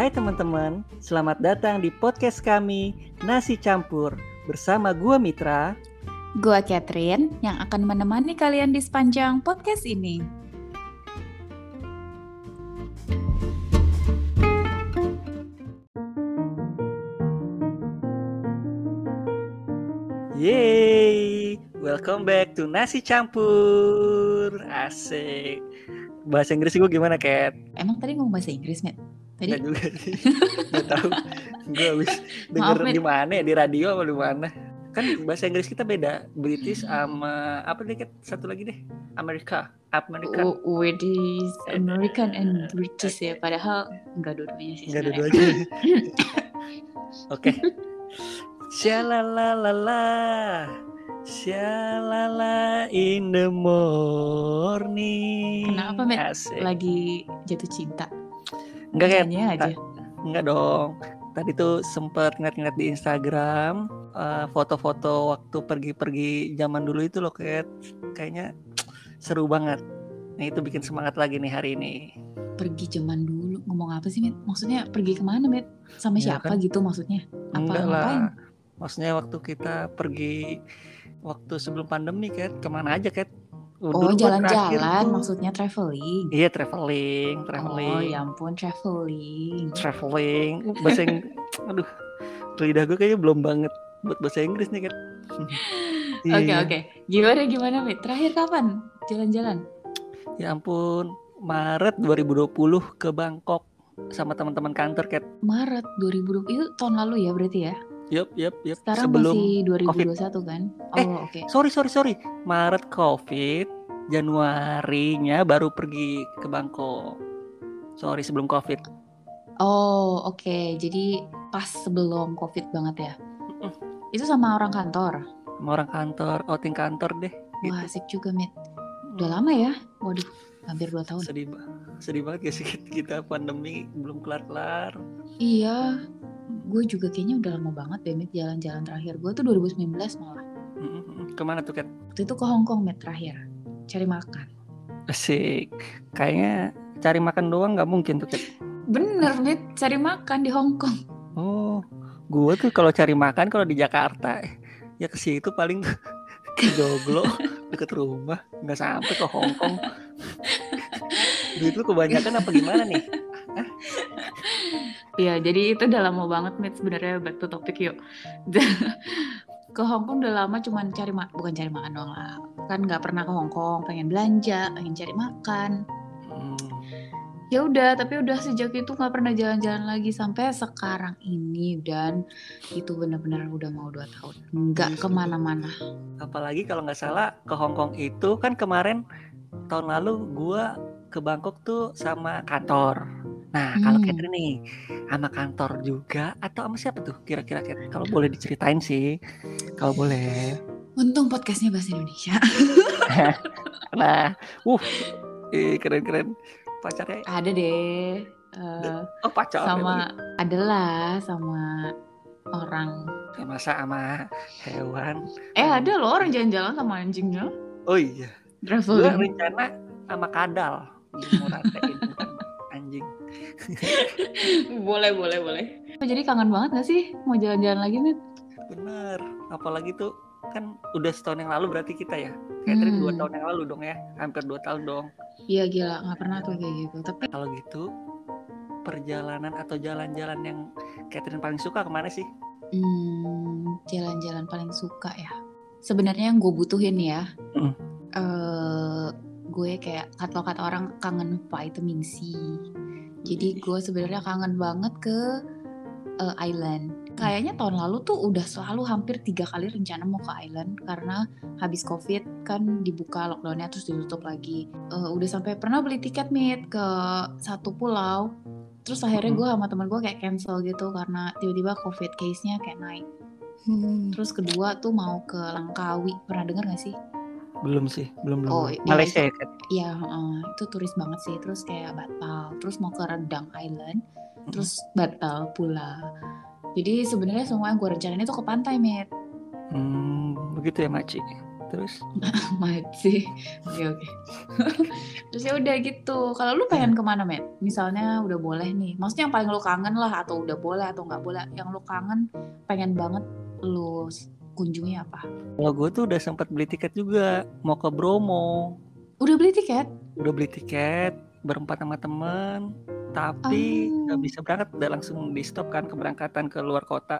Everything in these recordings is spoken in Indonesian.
Hai teman-teman, selamat datang di podcast kami Nasi Campur bersama gua Mitra. Gua Catherine yang akan menemani kalian di sepanjang podcast ini. Yeay, welcome back to Nasi Campur. Asik. Bahasa Inggris gue gimana, Kat? Emang tadi ngomong bahasa Inggris, Matt? Tadi Enggak juga sih. Enggak tahu. Gue habis denger di mana ya, di radio apa di mana. Kan bahasa Inggris kita beda. British sama apa deh, Kat? Satu lagi deh. Amerika. Amerika. W- British, American and British ya. Padahal enggak dua-duanya sih Enggak ada sebenarnya. dua aja. Oke. Shalalalala. Shalala in the morning. Kenapa, Met? Asik. Lagi jatuh cinta. Enggak kayak Nyanyi aja. enggak dong. Tadi tuh sempet ngeliat-ngeliat di Instagram eh, foto-foto waktu pergi-pergi zaman dulu itu loh kayak kayaknya seru banget. Nah itu bikin semangat lagi nih hari ini. Pergi zaman dulu. Ngomong apa sih, Met? Maksudnya pergi ke mana, Met? Sama Ya siapa kan. gitu maksudnya? Apa Enggak ngapain? lah. Maksudnya waktu kita pergi waktu sebelum pandemi Kat, ke mana aja Kat? Oh, Dulu jalan-jalan maksudnya traveling. Iya traveling, traveling, Oh, ya ampun traveling. traveling. Bahasa Inggris, aduh, lidah gue kayaknya belum banget buat bahasa Inggris nih Kat. Oke oke. Gimana gimana Mit? Terakhir kapan jalan-jalan? Ya ampun, Maret 2020 ke Bangkok sama teman-teman kantor Kat. Maret 2020 itu tahun lalu ya berarti ya? Yup, yup, yup. Sekarang Sebelum masih 2021 kan? Eh, Oh oke. sorry sorry sorry Maret covid Januarinya baru pergi ke Bangkok sorry sebelum covid Oh oke. Jadi pas sebelum covid banget ya? Itu sama orang kantor? sama orang kantor outing kantor deh gitu. Wah asik juga Mit. Udah lama ya? Waduh hampir 2 tahun. sedih sedih banget ya sih kita pandemi belum kelar kelar Iya. Gue juga kayaknya udah lama banget deh Mit jalan-jalan terakhir. Gue tuh 2019 malah. ke mana tuh kan Waktu itu ke Hongkong Mit terakhir. Cari makan. asik kayaknya cari makan doang nggak mungkin tuh kan Bener Mit, cari makan di Hongkong. oh gua tuh kalau cari makan kalau di Jakarta ya ke situ paling Joglo deket rumah nggak sampai ke Hongkong duit lu kebanyakan apa gimana nih Iya, jadi itu udah lama banget, Mit. Sebenarnya back to topic yuk. ke Hongkong udah lama cuman cari ma bukan cari makan doang lah. Kan nggak pernah ke Hongkong, pengen belanja, pengen cari makan. Hmm. Ya udah, tapi udah sejak itu nggak pernah jalan-jalan lagi sampai sekarang ini dan itu benar-benar udah mau dua tahun. Nggak Yes. ke mana-mana. apalagi kalau nggak salah ke Hong Kong itu kan kemarin tahun lalu gua ke Bangkok tuh sama kantor. Nah kalau Hmm. Catherine nih sama kantor juga atau sama siapa tuh kira-kira? Kalau boleh diceritain sih, kalau boleh. Untung podcastnya bahasa Indonesia. Nah, uh, eh, keren-keren pacarnya. Ada deh. eh, Oh pacar. sama adalah sama orang Ya, masa sama hewan. Eh ada loh orang jalan-jalan sama anjingnya. Oh iya. Gue Traveling. rencana sama kadal. Anjing. boleh boleh boleh. Jadi kangen banget gak sih mau jalan-jalan lagi nih? Bener, apalagi tuh kan udah setahun yang lalu berarti kita ya. Catherine dua Hmm. tahun yang lalu dong ya, hampir dua tahun dong. Iya gila nggak pernah tuh kayak gitu. Tapi Kalau gitu perjalanan atau jalan-jalan yang Catherine paling suka ke mana sih? hmm, jalan-jalan paling suka ya. Sebenarnya yang gue butuhin ya. Hmm. eh gue kayak kalau kata orang kangen vitamin C. Jadi gue sebenarnya kangen banget ke eh, island. Kayaknya tahun lalu tuh udah selalu hampir tiga kali rencana mau ke island karena habis covid kan dibuka lockdownnya terus ditutup lagi. Eh, udah sampai pernah beli tiket meet ke satu pulau. Terus akhirnya gue sama temen gue kayak cancel gitu karena tiba-tiba covid case-nya kayak naik. Terus kedua tuh mau ke Langkawi. Pernah dengar gak sih? Belum sih, belum belum. Oh, iya, Malaysia ya, Kat? Iya, heeh, itu turis banget sih. Terus kayak batal, terus mau ke Redang Island, terus batal pula. Jadi sebenarnya semua yang gue rencanain itu ke pantai, Met. Hmm, begitu ya Maci. terus Masih. Oke oke. Terus ya udah gitu. Kalau lu pengen ke mana, Met? Misalnya udah boleh nih. Maksudnya yang paling lu kangen lah atau udah boleh atau nggak boleh. Yang lu kangen pengen banget lu kunjungi apa? kalau gue tuh udah sempat beli tiket juga mau ke Bromo Udah beli tiket? udah beli tiket berempat sama temen tapi nggak Ah. bisa berangkat udah langsung di stop kan keberangkatan ke luar kota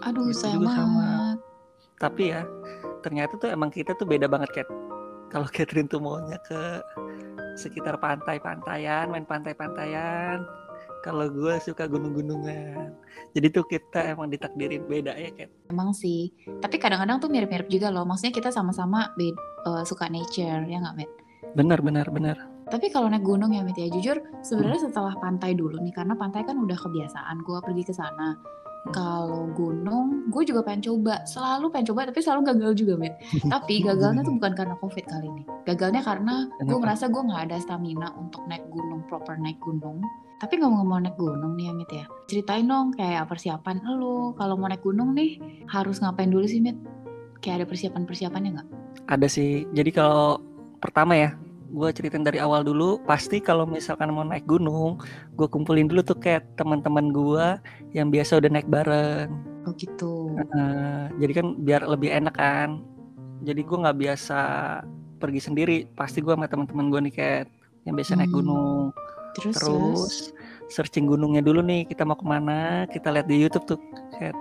Aduh, Gitu sayang juga sama. banget. tapi ya ternyata tuh emang kita tuh beda banget Kat kalau Catherine tuh maunya ke sekitar pantai-pantaian main pantai-pantaian kalau gue suka gunung-gunungan jadi tuh kita emang ditakdirin beda ya Kat Emang sih. Tapi kadang-kadang tuh mirip-mirip juga loh. Maksudnya kita sama-sama eh, suka nature, ya nggak, Met? benar benar benar Tapi kalau naik gunung ya, Mit ya, jujur sebenarnya setelah pantai dulu nih, karena pantai kan udah kebiasaan gue pergi ke sana. Kalau gunung, gue juga pengen coba, selalu pengen coba, tapi selalu gagal juga, Mit. Tapi gagalnya tuh bukan karena covid kali ini. Gagalnya karena gue merasa gue nggak ada stamina untuk naik gunung, proper naik gunung. Tapi nggak mau naik gunung nih ya, Mit ya. Ceritain dong kayak persiapan lu. Kalau mau naik gunung nih, harus ngapain dulu sih, Mit? Kayak ada persiapan-persiapannya nggak? Ada sih. Jadi kalau pertama ya, gue ceritain dari awal dulu. Pasti kalau misalkan mau naik gunung, gue kumpulin dulu tuh kayak teman-teman gue yang biasa udah naik bareng. Oh gitu. Eh, jadi kan biar lebih enak kan. Jadi gue nggak biasa pergi sendiri. Pasti gue sama teman-teman gue nih kayak yang biasa naik Hmm. gunung. Terus, terus. Searching gunungnya dulu nih. Kita mau ke mana? Kita lihat di YouTube tuh kayak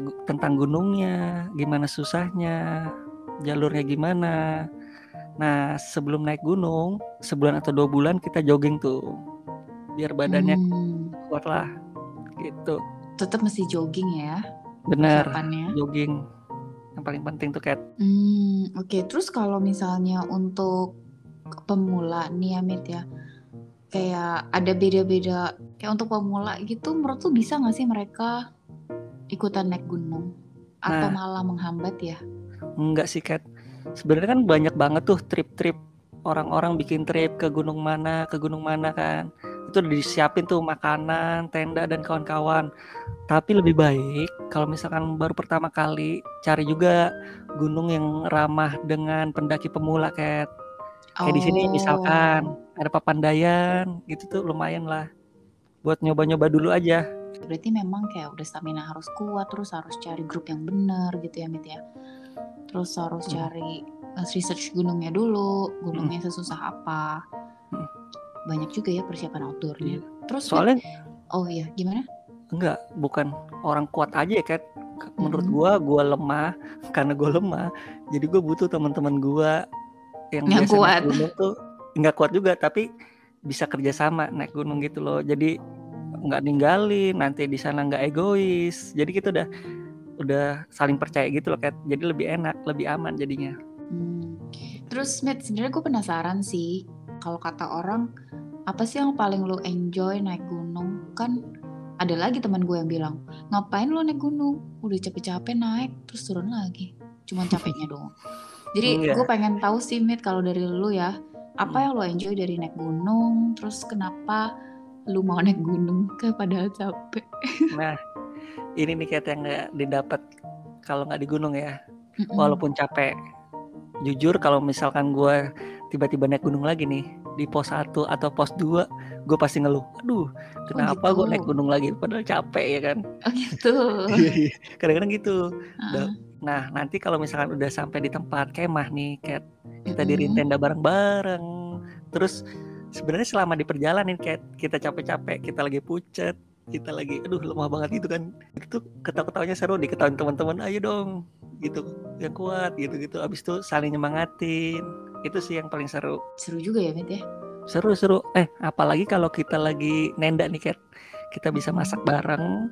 gu- tentang gunungnya, gimana susahnya, jalurnya gimana. Nah sebelum naik gunung, sebulan atau dua bulan kita jogging tuh, biar badannya Hmm, kuat lah, gitu. tetap mesti jogging ya Bener, jogging. Yang paling penting tuh kayak Hmm, oke. Terus kalau misalnya untuk pemula nih ya, Mit ya, kayak ada beda-beda. Kayak untuk pemula gitu, menurut lu bisa nggak sih mereka ikutan naik gunung? Atau Nah. malah menghambat ya? enggak sih Kat. Sebenarnya kan banyak banget tuh trip-trip orang-orang bikin trip ke gunung mana, ke gunung mana kan. Itu udah disiapin tuh makanan, tenda dan kawan-kawan. Tapi lebih baik kalau misalkan baru pertama kali cari juga gunung yang ramah dengan pendaki pemula Kat. Kayak di sini Oh. misalkan ada Papandayan, gitu tuh lumayan lah. Buat nyoba-nyoba dulu aja. Berarti memang kayak udah stamina harus kuat, terus harus cari grup yang benar gitu ya, Mit ya. Terus harus Hmm. cari uh, research gunungnya dulu, gunungnya sesusah apa. Hmm. Banyak juga ya persiapan outdoornya. Iya. Terus Soalnya oh iya, gimana? enggak, bukan orang kuat aja ya Kat. Menurut Mhm. gua, gua lemah. Karena gua lemah, jadi gua butuh teman-teman gua yang Yang biasa kuat. gunung tuh nggak kuat juga, tapi bisa kerjasama naik gunung gitu loh. Jadi nggak ninggalin, nanti di sana nggak egois. Jadi kita udah udah saling percaya gitu loh Kat. Jadi lebih enak, lebih aman jadinya. Hmm. Terus Mit, sebenarnya gue penasaran sih, kalau kata orang, apa sih yang paling lu enjoy naik gunung? Kan ada lagi teman gue yang bilang, ngapain lu naik gunung? Udah capek-capek naik, terus turun lagi. Cuman capeknya doang. Jadi Iya. gue pengen tahu sih Mit, kalau dari lu ya, apa Hmm. yang lu enjoy dari naik gunung? Terus kenapa lu mau naik gunung? Kayak padahal capek. Nah, ini nih Kat yang nggak didapat kalau nggak di gunung ya. Walaupun capek. Jujur kalau misalkan gue tiba-tiba naik gunung lagi nih di pos 1 atau pos 2 gue pasti ngeluh aduh kenapa gue gitu? naik gunung lagi padahal capek ya kan Oh gitu. kadang-kadang gitu Ah, nah nanti kalau misalkan udah sampai di tempat kemah nih kayak kita diriin tenda bareng-bareng terus sebenarnya selama di perjalanan kayak kita capek-capek kita lagi pucet kita lagi aduh lemah banget gitu kan. Itu ketawa-ketawanya seru diketawain teman-teman ayo dong gitu. Yang kuat gitu gitu abis itu saling nyemangatin. Itu sih yang paling seru. Seru juga ya Mit ya. seru seru. Eh apalagi kalau kita lagi nenda nih Kat. Kita bisa masak bareng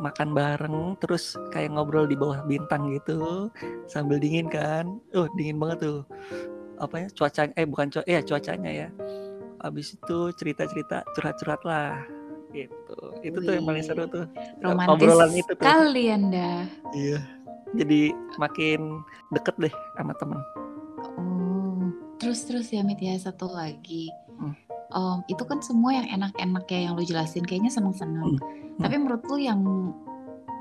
makan bareng terus kayak ngobrol di bawah bintang gitu sambil dingin kan. Uh dingin banget tuh. Apa ya cuacanya eh bukan cuaca ya cuacanya ya. Abis itu cerita cerita curhat curhat lah gitu itu tuh yang paling seru tuh Romantis obrolan itu tuh sekali Anda. iya jadi makin deket deh sama temen Oh, terus terus ya Mit ya satu lagi. Hmm. Em, itu kan semua yang enak-enak ya yang lu jelasin kayaknya seneng-seneng. Hmm. Tapi menurut lu yang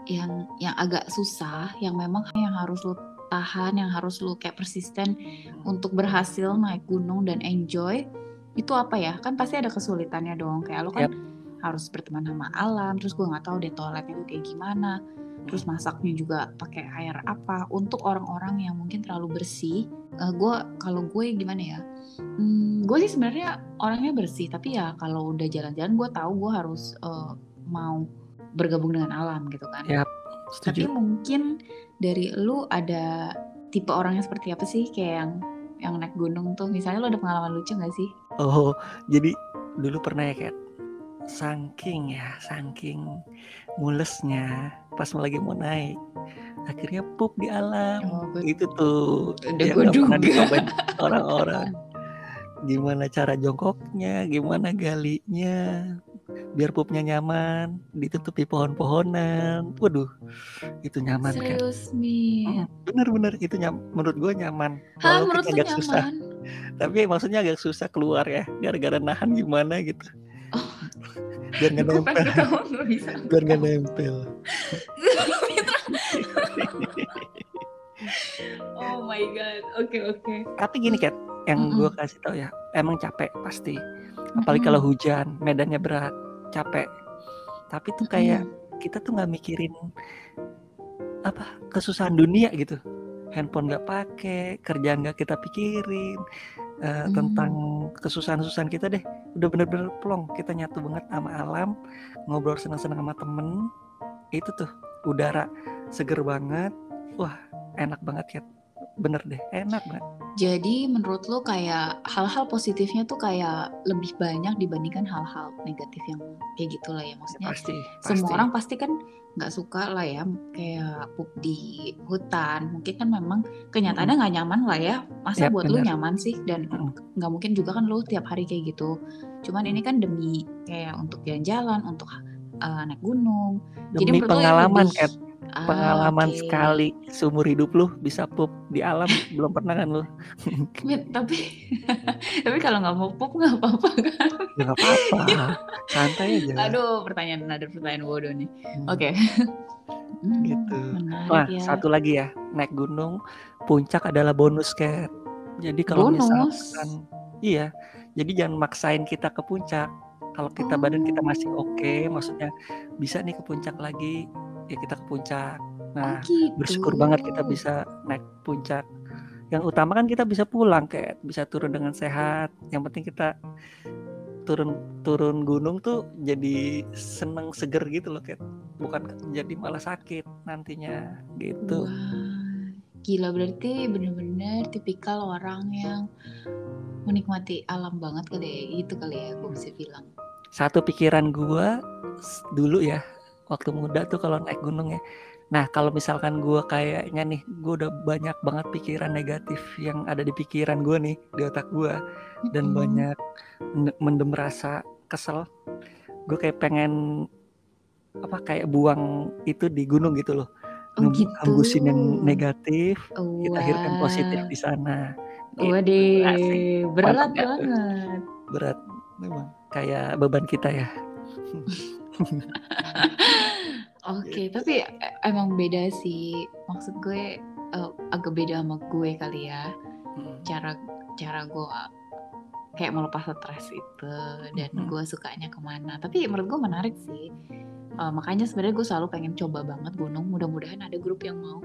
yang yang agak susah, yang memang yang harus lu tahan, yang harus lu kayak persisten untuk berhasil naik gunung dan enjoy itu apa ya? Kan pasti ada kesulitannya dong. Kayak lu kan Yap. Harus berteman sama alam, terus gue nggak tahu deh toiletnya kayak gimana. Terus masaknya juga pakai air apa? Untuk orang-orang yang mungkin terlalu bersih, eh, gue kalau gue gimana ya? Hmm, gue sih sebenarnya orangnya bersih, tapi ya kalau udah jalan-jalan gue tahu gue harus eh, mau bergabung dengan alam gitu kan. Yap, Tapi mungkin dari lu ada tipe orangnya seperti apa sih kayak yang yang naik gunung tuh misalnya lu ada pengalaman lucu gak sih? Oh, jadi dulu pernah ya, Kat. Saking ya, saking mulesnya pas lagi mau naik. Akhirnya pup di alam. Oh, gue Itu tuh udah yang gue duga. dicobain orang-orang. Gimana cara jongkoknya, gimana galinya, biar pupnya nyaman, ditutupi pohon-pohonan. Waduh, itu nyaman kan. Serius nih. Bener-bener itu nyam, menurut gue nyaman. Hah, Walaupun menurut lu agak susah, nyaman? tapi maksudnya agak susah keluar ya, gara-gara nahan gimana gitu. Biar nggak nempel, bisa. biar nggak nempel. oh my god. Oke oke. Tapi gini Kat, yang Mm-mm. gue kasih tau ya, emang capek pasti. Apalagi kalau Mm-mm. hujan, medannya berat, capek. Tapi tuh kayak kita tuh nggak mikirin apa kesusahan dunia gitu. Handphone nggak pakai, kerjaan nggak kita pikirin eh, Hmm. tentang kesusahan-kesusahan kita deh. Udah bener-bener plong. Kita nyatu banget sama alam, ngobrol senang-senang sama temen. Itu tuh udara seger banget. Wah, enak banget ya. Bener deh, enak banget. Jadi menurut lo kayak hal-hal positifnya tuh kayak lebih banyak dibandingkan hal-hal negatif yang kayak gitulah ya maksudnya. Pasti, Semua pasti. orang pasti kan nggak suka lah ya kayak pup di hutan. Mungkin kan memang kenyataannya nggak nyaman lah ya. Masa Yap, buat lu bener. nyaman sih dan Mm. nggak mungkin juga kan lu tiap hari kayak gitu. Cuman ini kan demi kayak untuk jalan-jalan, untuk uh, naik gunung. Jadi Demi menurut lo yang pengalaman. Ah, Pengalaman oke. sekali seumur hidup lu bisa pup di alam belum pernah kan lu? Tapi tapi kalau nggak mau pup nggak apa-apa kan? Ya nggak apa-apa, santai aja. Aduh, pertanyaan ada pertanyaan bodoh nih. Hmm. Oke. Hmm, Gitu. Menarik Wah, ya. satu lagi ya, naik gunung, puncak adalah bonus Kat. Jadi kalau Bonus? misalkan, iya, jadi jangan maksain kita ke puncak. Kalau kita badan kita masih Oh. oke, maksudnya bisa nih ke puncak lagi, ya kita ke puncak. Nah, oh gitu. bersyukur banget kita bisa naik puncak. Yang utama kan kita bisa pulang kayak bisa turun dengan sehat. Yang penting kita turun turun gunung tuh jadi seneng seger gitu loh kayak bukan jadi malah sakit nantinya gitu. Wah, gila berarti bener-bener tipikal orang yang menikmati alam banget kali ya, gitu kali ya gue bisa bilang. Satu pikiran gua s- dulu ya waktu muda tuh kalau naik gunung ya. Nah kalau misalkan gua kayaknya nih gua udah banyak banget pikiran negatif yang ada di pikiran gua nih di otak gua dan Mm-mm. banyak men- mendem rasa kesel gue kayak pengen apa kayak buang itu di gunung gitu loh Oh gitu. hembusin yang negatif kita akhirkan positif di sana Gitu. Waduh, Asik. berat Mantap banget. berat memang kayak beban kita ya Oke, tapi e- emang beda sih. Maksud gue eh, agak beda sama gue kali ya. Mm. Cara cara gue kayak melepas stres itu dan Mhm. gue sukanya ke mana. Tapi menurut gue menarik sih. Eh, makanya sebenarnya gue selalu pengen coba banget gunung. Mudah-mudahan ada grup yang mau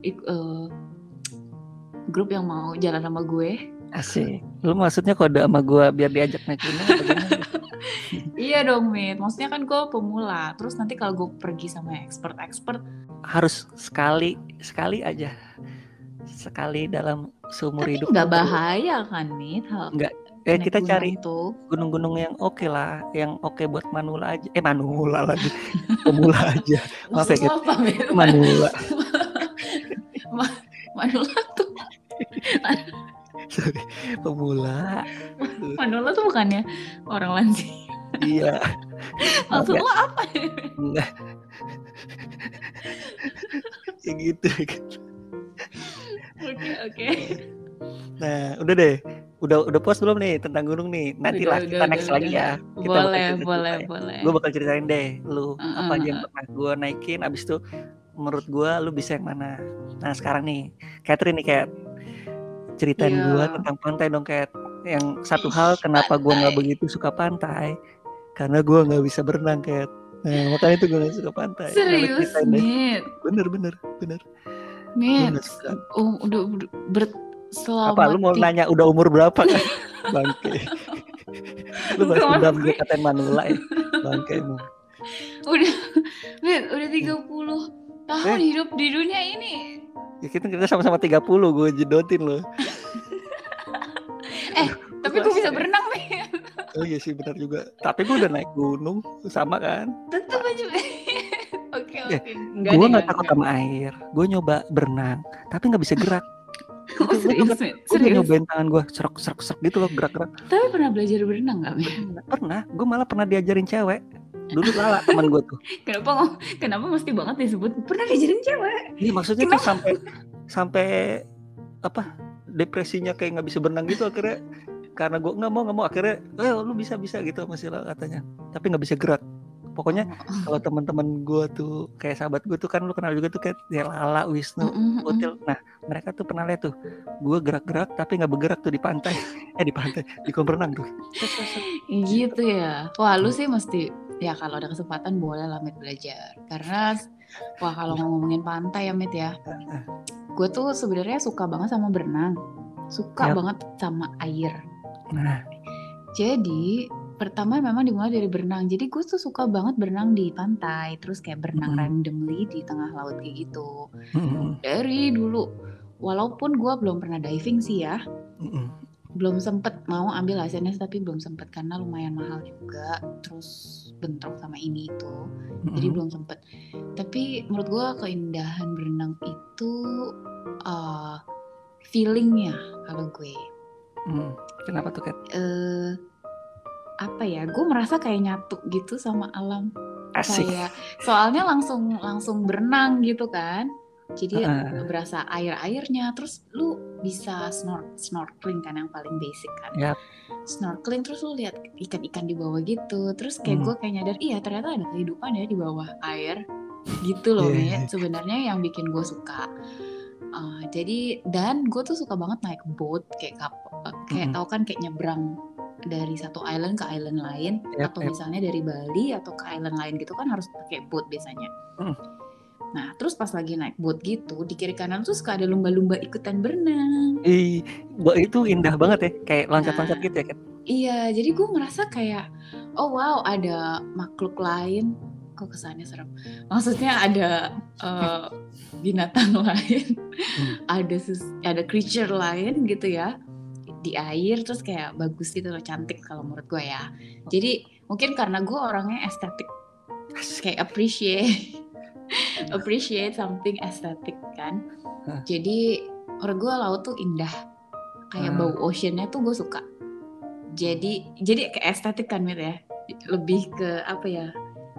eh, grup yang mau jalan sama gue. asik lu maksudnya kode sama gue biar diajak naik gunung? Iya dong, Mit. Maksudnya kan gue pemula. Terus nanti kalau gue pergi sama expert-expert, harus sekali sekali aja sekali dalam seumur tapi hidup perlu. bahaya kan, Mit? Hal Nggak. eh kita gunung cari gunung-gunung yang oke lah, yang oke buat manula aja. Eh manula lagi, pemula aja. Maaf ya, Mit? Manula. Manula tuh, Sorry, pemula. Manula tuh bukannya orang lanjut. Iya, Maksud ya. lo apa? enggak. ya gitu. Oke, oke. Nah, udah deh. Udah udah puas belum nih tentang gunung nih? Nanti lah kita udah, next udah, lagi udah. ya. Kita Boleh, boleh, ya. boleh. Gue bakal ceritain deh lu Heeh, apa aja yang pernah gue naikin abis itu menurut gua lu bisa yang mana nah sekarang nih Catherine nih kayak ceritain Iya. gua tentang pantai dong kayak yang satu hal kenapa gua nggak begitu suka pantai karena gua nggak bisa berenang kayak nah makanya itu gua nggak suka pantai Nah, Serius. Mit. bener bener bener nggak suka Oh, udah, udah ber selama apa lu mau nanya udah umur berapa kan bangke lu gue. gue katain Manula ya bangke emang udah Mit, udah 30 tahun Eh. hidup di dunia ini. ya kita kita sama-sama 30 gue jedotin lo Tapi gue bisa berenang, Mit. Oh iya sih benar juga. Tapi gue udah naik gunung sama kan? Tetep aja. Oke, Eh, oke. gue deh, nggak takut sama air. Gue nyoba berenang tapi nggak bisa gerak. Oh, serius, gue Serius. nyobain tangan gue serok serok serok gitu loh gerak-gerak. Tapi pernah belajar berenang gak, Mit? pernah. Gue malah pernah diajarin cewek. Dulu lala teman gue tuh. Kenapa kenapa mesti banget disebut? Pernah diajarin cewek? Iya maksudnya tuh sampai sampai apa depresinya kayak nggak bisa berenang gitu akhirnya karena gue nggak mau nggak mau akhirnya eh lu bisa bisa gitu masih lah katanya tapi nggak bisa gerak pokoknya kalau teman-teman gue tuh kayak sahabat gue tuh kan lu kenal juga tuh kayak ya Lala Wisnu. Util nah mereka tuh pernah lihat tuh gue gerak-gerak tapi nggak bergerak tuh di pantai eh di pantai di kolam renang tuh set. Gitu ya. Wah, lu sih mesti ya kalau ada kesempatan boleh lah Mit belajar. Karena wah kalau ngomongin pantai ya Mit ya. Gue tuh sebenarnya suka banget sama berenang. Suka Yap. banget sama air. Nah Jadi pertama memang dimulai dari berenang. Jadi gue tuh suka banget berenang di pantai, terus kayak berenang Mm. randomly di tengah laut kayak gitu. mm-mm, Dari dulu, walaupun gue belum pernah diving sih ya, mm-mm. belum sempet mau ambil license tapi belum sempet karena lumayan mahal juga. Terus bentrok sama ini itu, jadi Mm-mm. belum sempet. Tapi menurut gue keindahan berenang itu uh, feelingnya kalau gue. Mm. kenapa tuh Kat? eh apa ya gue merasa kayak nyatu gitu sama alam asik kayak soalnya langsung langsung berenang gitu kan jadi Heeh. berasa air airnya terus lu bisa snor snorkeling kan yang paling basic kan Yap. snorkeling terus lu lihat ikan-ikan di bawah gitu terus kayak Hmm. gue kayak nyadar iya ternyata ada kehidupan ya di bawah air gitu loh Iya, iya. Mit. sebenarnya yang bikin gue suka Uh, jadi dan gue tuh suka banget naik boat kayak kap- uh, kayak Mm-mm. tau kan kayak nyebrang dari satu island ke island lain Yap, atau yap. misalnya dari Bali atau ke island lain gitu kan harus pakai boat biasanya. Mm. Nah terus pas lagi naik boat gitu di kiri kanan tuh suka ada lumba-lumba ikutan berenang. Ih, itu indah banget ya, kayak loncat-loncat Nah. gitu ya kan. Iya jadi gue ngerasa kayak oh wow ada makhluk lain kok kesannya serem. Maksudnya ada uh, binatang lain, Hmm. ada sus- ada creature lain gitu ya di air terus kayak bagus gitu loh cantik kalau menurut gue ya. Jadi mungkin karena gue orangnya estetik kayak appreciate appreciate something estetik kan. Jadi menurut gue laut tuh indah. Kayak bau oceannya tuh gue suka. Jadi jadi kayak estetik kan Mir ya. Lebih ke apa ya?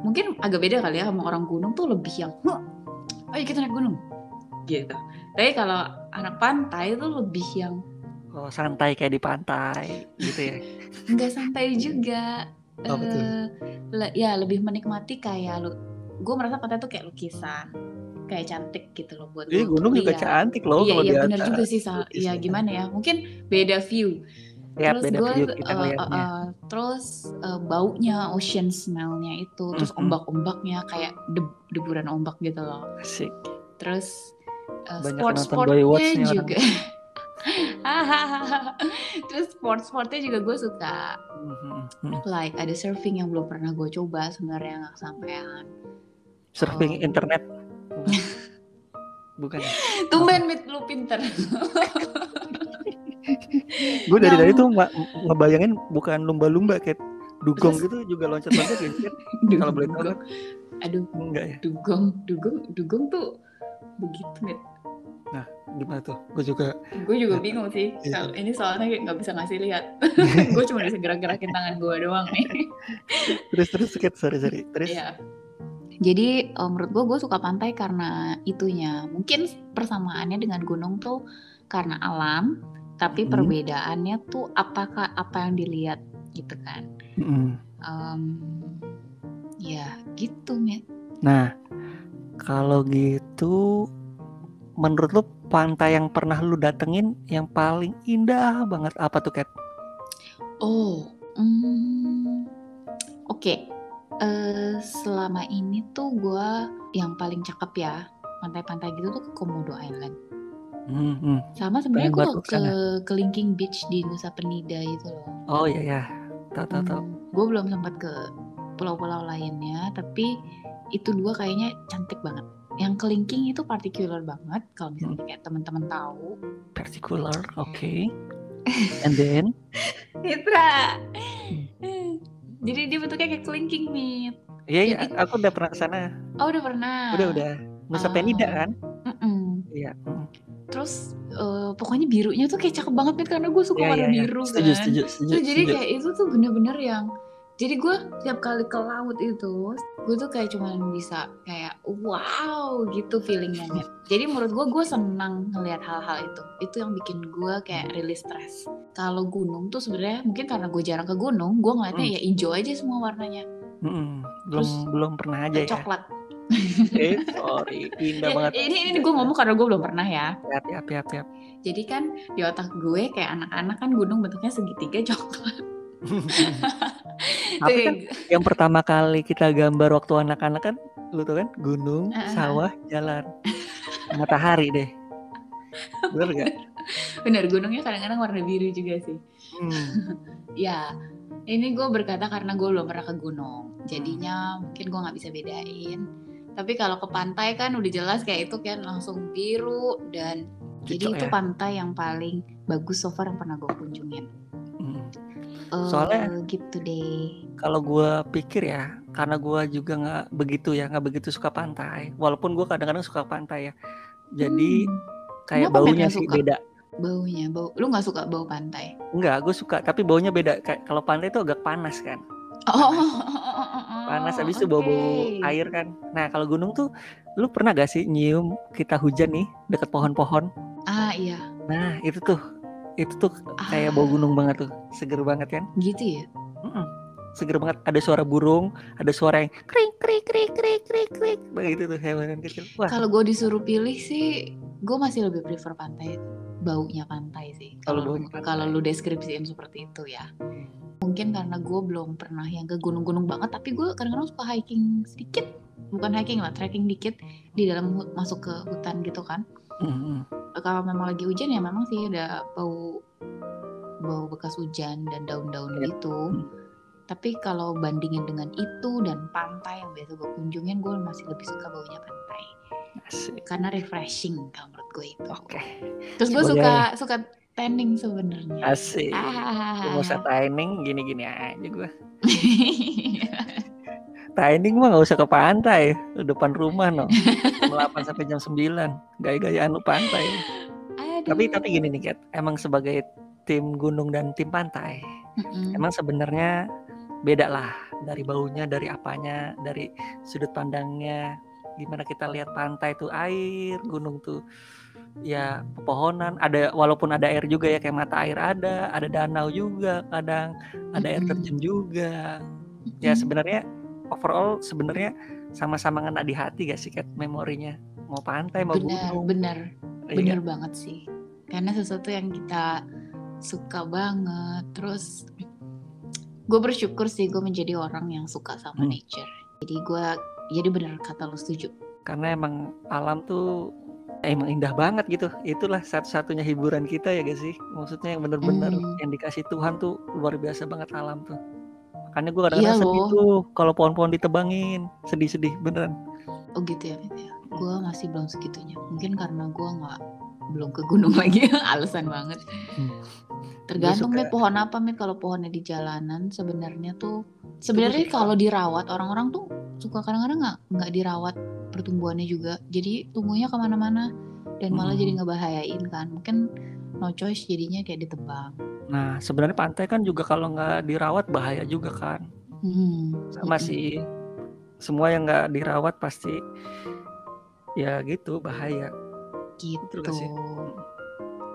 Mungkin agak beda kali ya sama orang gunung tuh lebih yang "Huh, ayo kita naik gunung gitu. Tapi kalau anak pantai tuh lebih yang Oh, santai kayak di pantai gitu ya. nggak santai juga. Oh, betul. Eh, le- ya lebih menikmati kayak lu. Gue merasa pantai tuh kayak lukisan, kayak cantik gitu loh buat gua gunung juga lihat. cantik loh Iya kalau iya benar juga sih Sal. Iya Lukisan. gimana ya? Mungkin beda view. Ya, terus beda gue view kita ngeliatnya. eh, eh, terus eh, baunya ocean smellnya itu, terus Mhm. ombak-ombaknya kayak deb- deburan ombak gitu loh. Asik. Terus Banyak Baywatch nih orang. juga. terus sport-sportnya juga gue suka. Mhm, mhm. Like ada surfing yang belum pernah gue coba sebenarnya nggak sampean. Surfing Oh. internet. Bukan. ya? Tumben mit lu pinter. Gue dari tadi tuh nggak ngebayangin bukan lumba-lumba kayak dugong Terus- gitu juga loncat-loncat gitu kan. Kalau boleh tahu kan Aduh, enggak ya. dugong, dugong, dugong tuh begitu mit. Gimana tuh? Gue juga Gue juga bingung sih. Iya. Ini soalnya kayak nggak bisa ngasih lihat. gue cuma bisa gerak-gerakin tangan gue doang nih. terus terus skate sorry sorry. Terus Iya. Jadi eh, menurut gue gue suka pantai karena itunya. Mungkin persamaannya dengan gunung tuh karena alam, tapi Mhm. perbedaannya tuh apakah apa yang dilihat gitu kan. Mm-mm. Em, ya gitu mit. Nah, Kalau gitu, menurut lu pantai yang pernah lu datengin yang paling indah banget apa tuh Kat? Oh, hmm, oke. Eh, selama ini tuh gue yang paling cakep ya pantai-pantai gitu tuh ke Komodo Island. Hmm, hmm. Sama sebenarnya gue ke ke sana. ke Linking Beach di Nusa Penida itu loh. Oh iya ya, tahu tahu tahu. gue belum sempat ke pulau-pulau lainnya, tapi itu dua kayaknya cantik banget. Yang kelingking itu particular banget kalau misalnya kayak teman-teman tahu. Particular, oke. And then, Mitra. Jadi dia bentuknya kayak kelingking, Mit. iya iya, Jadi- aku udah pernah ke sana. Oh, udah pernah. Udah udah. Nusa Ah. Penida kan? Iya. mm. Terus eh, pokoknya birunya tuh kayak cakep banget Mit karena gue suka Iya warna iya iya. biru Setuju kan. setuju setuju. Terus jadi setuju. kayak itu tuh bener-bener yang jadi gue tiap kali ke laut itu gue tuh kayak cuman bisa kayak wow gitu feelingnya Mit. Jadi menurut gue gue senang ngelihat hal-hal itu. Itu yang bikin gue kayak rilis stres. Kalau gunung tuh sebenarnya mungkin karena gue jarang ke gunung, gue ngeliatnya Hmm. ya hijau aja semua warnanya. Mm-mm. belum Terus belum pernah aja ya. Coklat. Eh, sorry, indah Ya, banget. ini ini gue ngomong karena gue belum pernah ya. Yap, yap, yap, yap. Jadi kan di otak gue kayak anak-anak kan gunung bentuknya segitiga coklat. Tapi kan yang pertama kali kita gambar waktu anak-anak kan, lu tuh kan, gunung, ah, ah. sawah, jalan, matahari deh. Bener gak? bener gunungnya kadang-kadang warna biru juga sih. Hmm. Ya, ini gue berkata karena gue belum pernah ke gunung. Jadinya mungkin gue nggak bisa bedain. Tapi kalau ke pantai kan udah jelas kayak itu kan langsung biru dan jadi Cocok itu ya? pantai yang paling bagus so far yang pernah gue kunjungin. Hmm. Eh, Soalnya- gitu deh. Kalau gua pikir ya, karena gua juga nggak begitu ya, nggak begitu suka pantai. Walaupun gua kadang-kadang suka pantai ya. Jadi Hmm, kayak Kenapa baunya sih suka? beda. baunya, bau. Lu nggak suka bau pantai? Enggak, gue suka, tapi baunya beda. Kayak kalau pantai itu agak panas kan. Oh, Panas habis itu bau-bau air kan. Nah, kalau gunung tuh lu pernah gak sih nyium kita hujan nih deket pohon-pohon? Ah iya, Nah, itu tuh itu tuh kayak bau Ah, gunung banget tuh. Seger banget kan? Gitu ya. Mm-mm. Seger banget. Ada suara burung, ada suara yang krik krik krik krik krik krik. Begitu tuh hewan kecil. Wah, Kalau gue disuruh pilih sih, gue masih lebih prefer pantai. Baunya pantai sih. Kalau Kalau lu deskripsiin seperti itu ya. Mungkin karena gue belum pernah yang ke gunung-gunung banget, tapi gue kadang-kadang suka hiking sedikit. Bukan hiking lah, trekking dikit di dalam masuk ke hutan gitu kan. Mm-mm. Kalau memang lagi hujan ya memang sih ada bau bau bekas hujan dan daun-daun Iya. gitu. Tapi kalau bandingin dengan itu dan pantai yang biasa gue kunjungin, gue masih lebih suka baunya pantai Asik. karena refreshing kalau menurut gue itu. Oke. Terus gue suka suka tanning sebenarnya. Asik. Ah. Gua Gak usah training gini-gini aja gue. Training mah gak usah ke pantai, depan rumah no. Jam 8 sampai jam 9. Gaya-gayaan lu pantai. Aduh. Tapi tapi gini nih Kat, emang sebagai tim gunung dan tim pantai, Mm-mm. emang sebenarnya beda lah dari baunya, dari apanya, dari sudut pandangnya. Gimana kita lihat pantai tuh air, gunung tuh ya pepohonan, ada walaupun ada air juga ya kayak mata air ada, ada danau juga kadang, ada air Mm-mm. terjun juga. Ya Mm-mm. sebenarnya overall sebenarnya sama-sama ngena di hati gak sih Kat memorinya? Mau pantai mau benar gunung. benar Iya benar kan? banget sih. Karena sesuatu yang kita suka banget. Terus gue bersyukur sih gue menjadi orang yang suka sama Hmm. nature. Jadi gue jadi benar kata lu setuju. karena emang alam tuh emang indah banget gitu itulah satu-satunya hiburan kita ya gak sih maksudnya yang bener-bener Hmm. yang dikasih Tuhan tuh luar biasa banget alam tuh makanya gue Iya kadang-kadang sedih loh. tuh kalau pohon-pohon ditebangin sedih-sedih beneran Oh gitu ya, Fit, ya. Gue masih belum segitunya. Mungkin karena gue nggak belum ke gunung lagi, alasan banget. Hmm. Tergantung nih pohon apa nih kalau pohonnya di jalanan sebenarnya tuh sebenarnya kalau dirawat orang-orang tuh suka kadang-kadang nggak nggak dirawat pertumbuhannya juga. Jadi tumbuhnya ke mana-mana dan malah Hmm. jadi ngebahayain kan. Mungkin no choice jadinya kayak ditebang. nah sebenarnya pantai kan juga kalau nggak dirawat bahaya juga kan Hmm. sama Mm-mm. sih semua yang nggak dirawat pasti ya gitu bahaya gitu. Sih?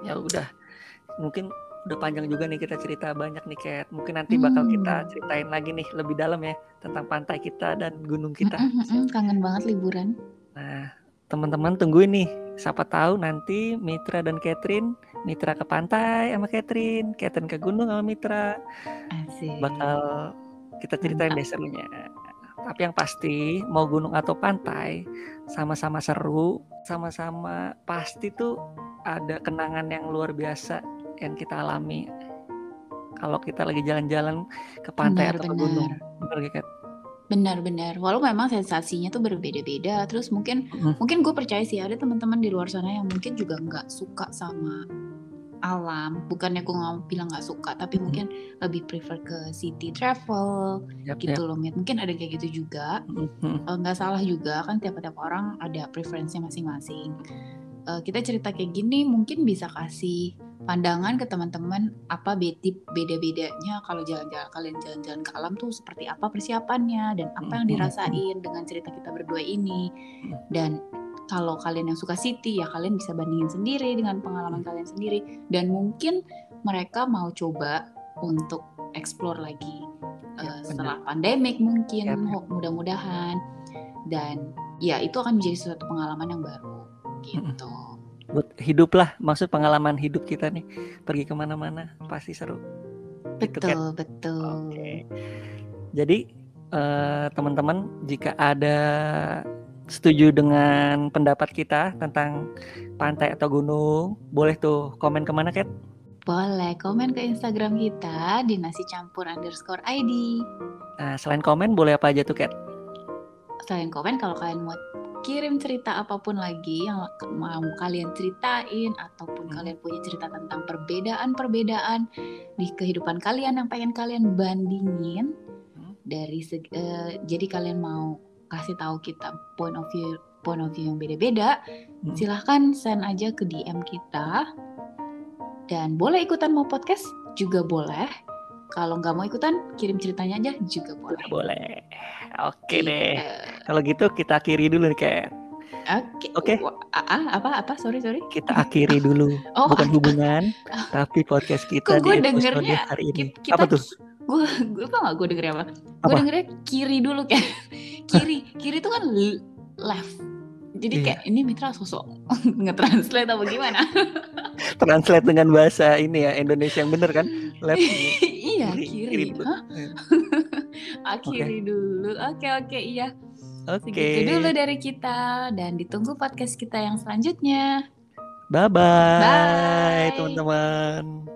ya udah mungkin udah panjang juga nih kita cerita banyak nih Kat mungkin nanti bakal Hmm. kita ceritain lagi nih lebih dalam ya tentang pantai kita dan gunung kita kangen banget liburan. Nah, teman-teman tungguin nih. Siapa tahu nanti Mitra dan Catherine, Mitra ke pantai sama Catherine, Catherine ke gunung sama Mitra. Asik. Bakal kita ceritain deh serunya. Tapi yang pasti mau gunung atau pantai sama-sama seru, sama-sama pasti tuh ada kenangan yang luar biasa yang kita alami. Kalau kita lagi jalan-jalan ke pantai Benar, atau ke benar. gunung, gak, Kat? Benar-benar. Walau memang sensasinya tuh berbeda-beda. Terus mungkin Mhm. mungkin gue percaya sih ada teman-teman di luar sana yang mungkin juga nggak suka sama alam. Bukannya gue nggak bilang nggak suka, tapi Mhm. mungkin lebih prefer ke city travel Yap, gitu yap. loh. Mit. Mungkin ada kayak gitu juga. Mhm, mhm. Eh, nggak salah juga kan tiap-tiap orang ada preferensinya masing-masing. Eh, kita cerita kayak gini mungkin bisa kasih pandangan ke teman-teman apa beda beda-bedanya kalau jalan-jalan kalian jalan-jalan ke alam tuh seperti apa persiapannya dan apa yang Mhm, dirasain dengan cerita kita berdua ini dan kalau kalian yang suka city ya kalian bisa bandingin sendiri dengan pengalaman kalian sendiri dan mungkin mereka mau coba untuk explore lagi Ya, benar. setelah pandemik mungkin Ya, mudah-mudahan dan ya itu akan menjadi suatu pengalaman yang baru gitu. Buat hidup lah, maksud pengalaman hidup kita nih pergi ke mana-mana pasti seru. Gitu, Kat. Betul betul. Oke. Jadi eh, teman-teman jika ada setuju dengan pendapat kita tentang pantai atau gunung, boleh tuh komen ke mana Kat? Boleh komen ke Instagram kita di nasi campur underscore ID. Nah, selain komen boleh apa aja tuh Kat? Selain komen kalau kalian mau kirim cerita apa pun lagi yang mau kalian ceritain ataupun Hmm. kalian punya cerita tentang perbedaan-perbedaan di kehidupan kalian yang pengen kalian bandingin Hmm. dari eh, jadi kalian mau kasih tahu kita point of view point of view yang beda-beda Hmm. silahkan send aja ke DM kita dan boleh ikutan mau podcast juga boleh kalau nggak mau ikutan kirim ceritanya aja juga boleh Boleh. Oke deh. Gitu. Kalau gitu kita akhiri dulu nih Kat. Oke. Ah, ah, apa apa? Sorry sorry. Kita akhiri dulu. Oh, Bukan hubungan, tapi podcast kita Kok gue di episode dengernya hari ini. ki- kita Apa tuh? Gue gue apa nggak gue dengernya apa? Gue Apa? dengernya kiri dulu kan. kiri kiri itu kan left. Jadi Iya. kayak ini Mitra sosok nge-translate apa gimana? Translate dengan bahasa ini ya Indonesia yang bener kan? Left. iya kiri, kiri. kiri dulu. Hah? Eh, Akhiri dulu. Oke oke iya. Oke. Segitu dulu dari kita dan ditunggu podcast kita yang selanjutnya. Bye bye, Bye. teman-teman.